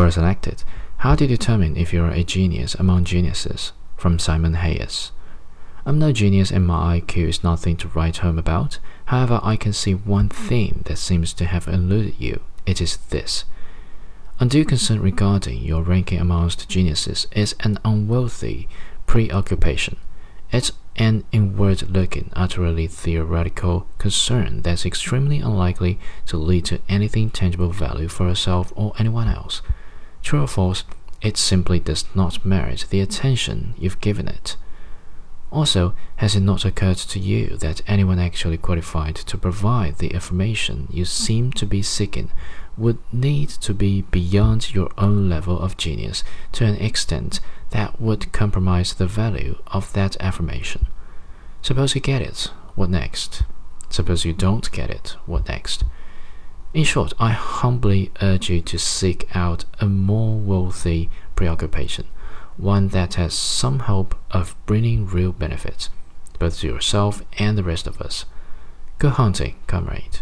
Query selected. How do you determine if you are a genius among geniuses? From Simon Hayes. I'm no genius and my IQ is nothing to write home about. However, I can see one theme that seems to have eluded you. It is this. Undue concern regarding your ranking amongst geniuses is an unworthy preoccupation. It's an inward looking, utterly theoretical concern that's extremely unlikely to lead to anything tangible value for yourself or anyone else. True or false, it simply does not merit the attention you've given it. Also, has it not occurred to you that anyone actually qualified to provide the information you seem to be seeking would need to be beyond your own level of genius to an extent that would compromise the value of that affirmation? Suppose you get it, what next? Suppose you don't get it, what next? In short, I humbly urge you to seek out a more worthy preoccupation, one that has some hope of bringing real benefits, both to yourself and the rest of us. Go hunting, comrade.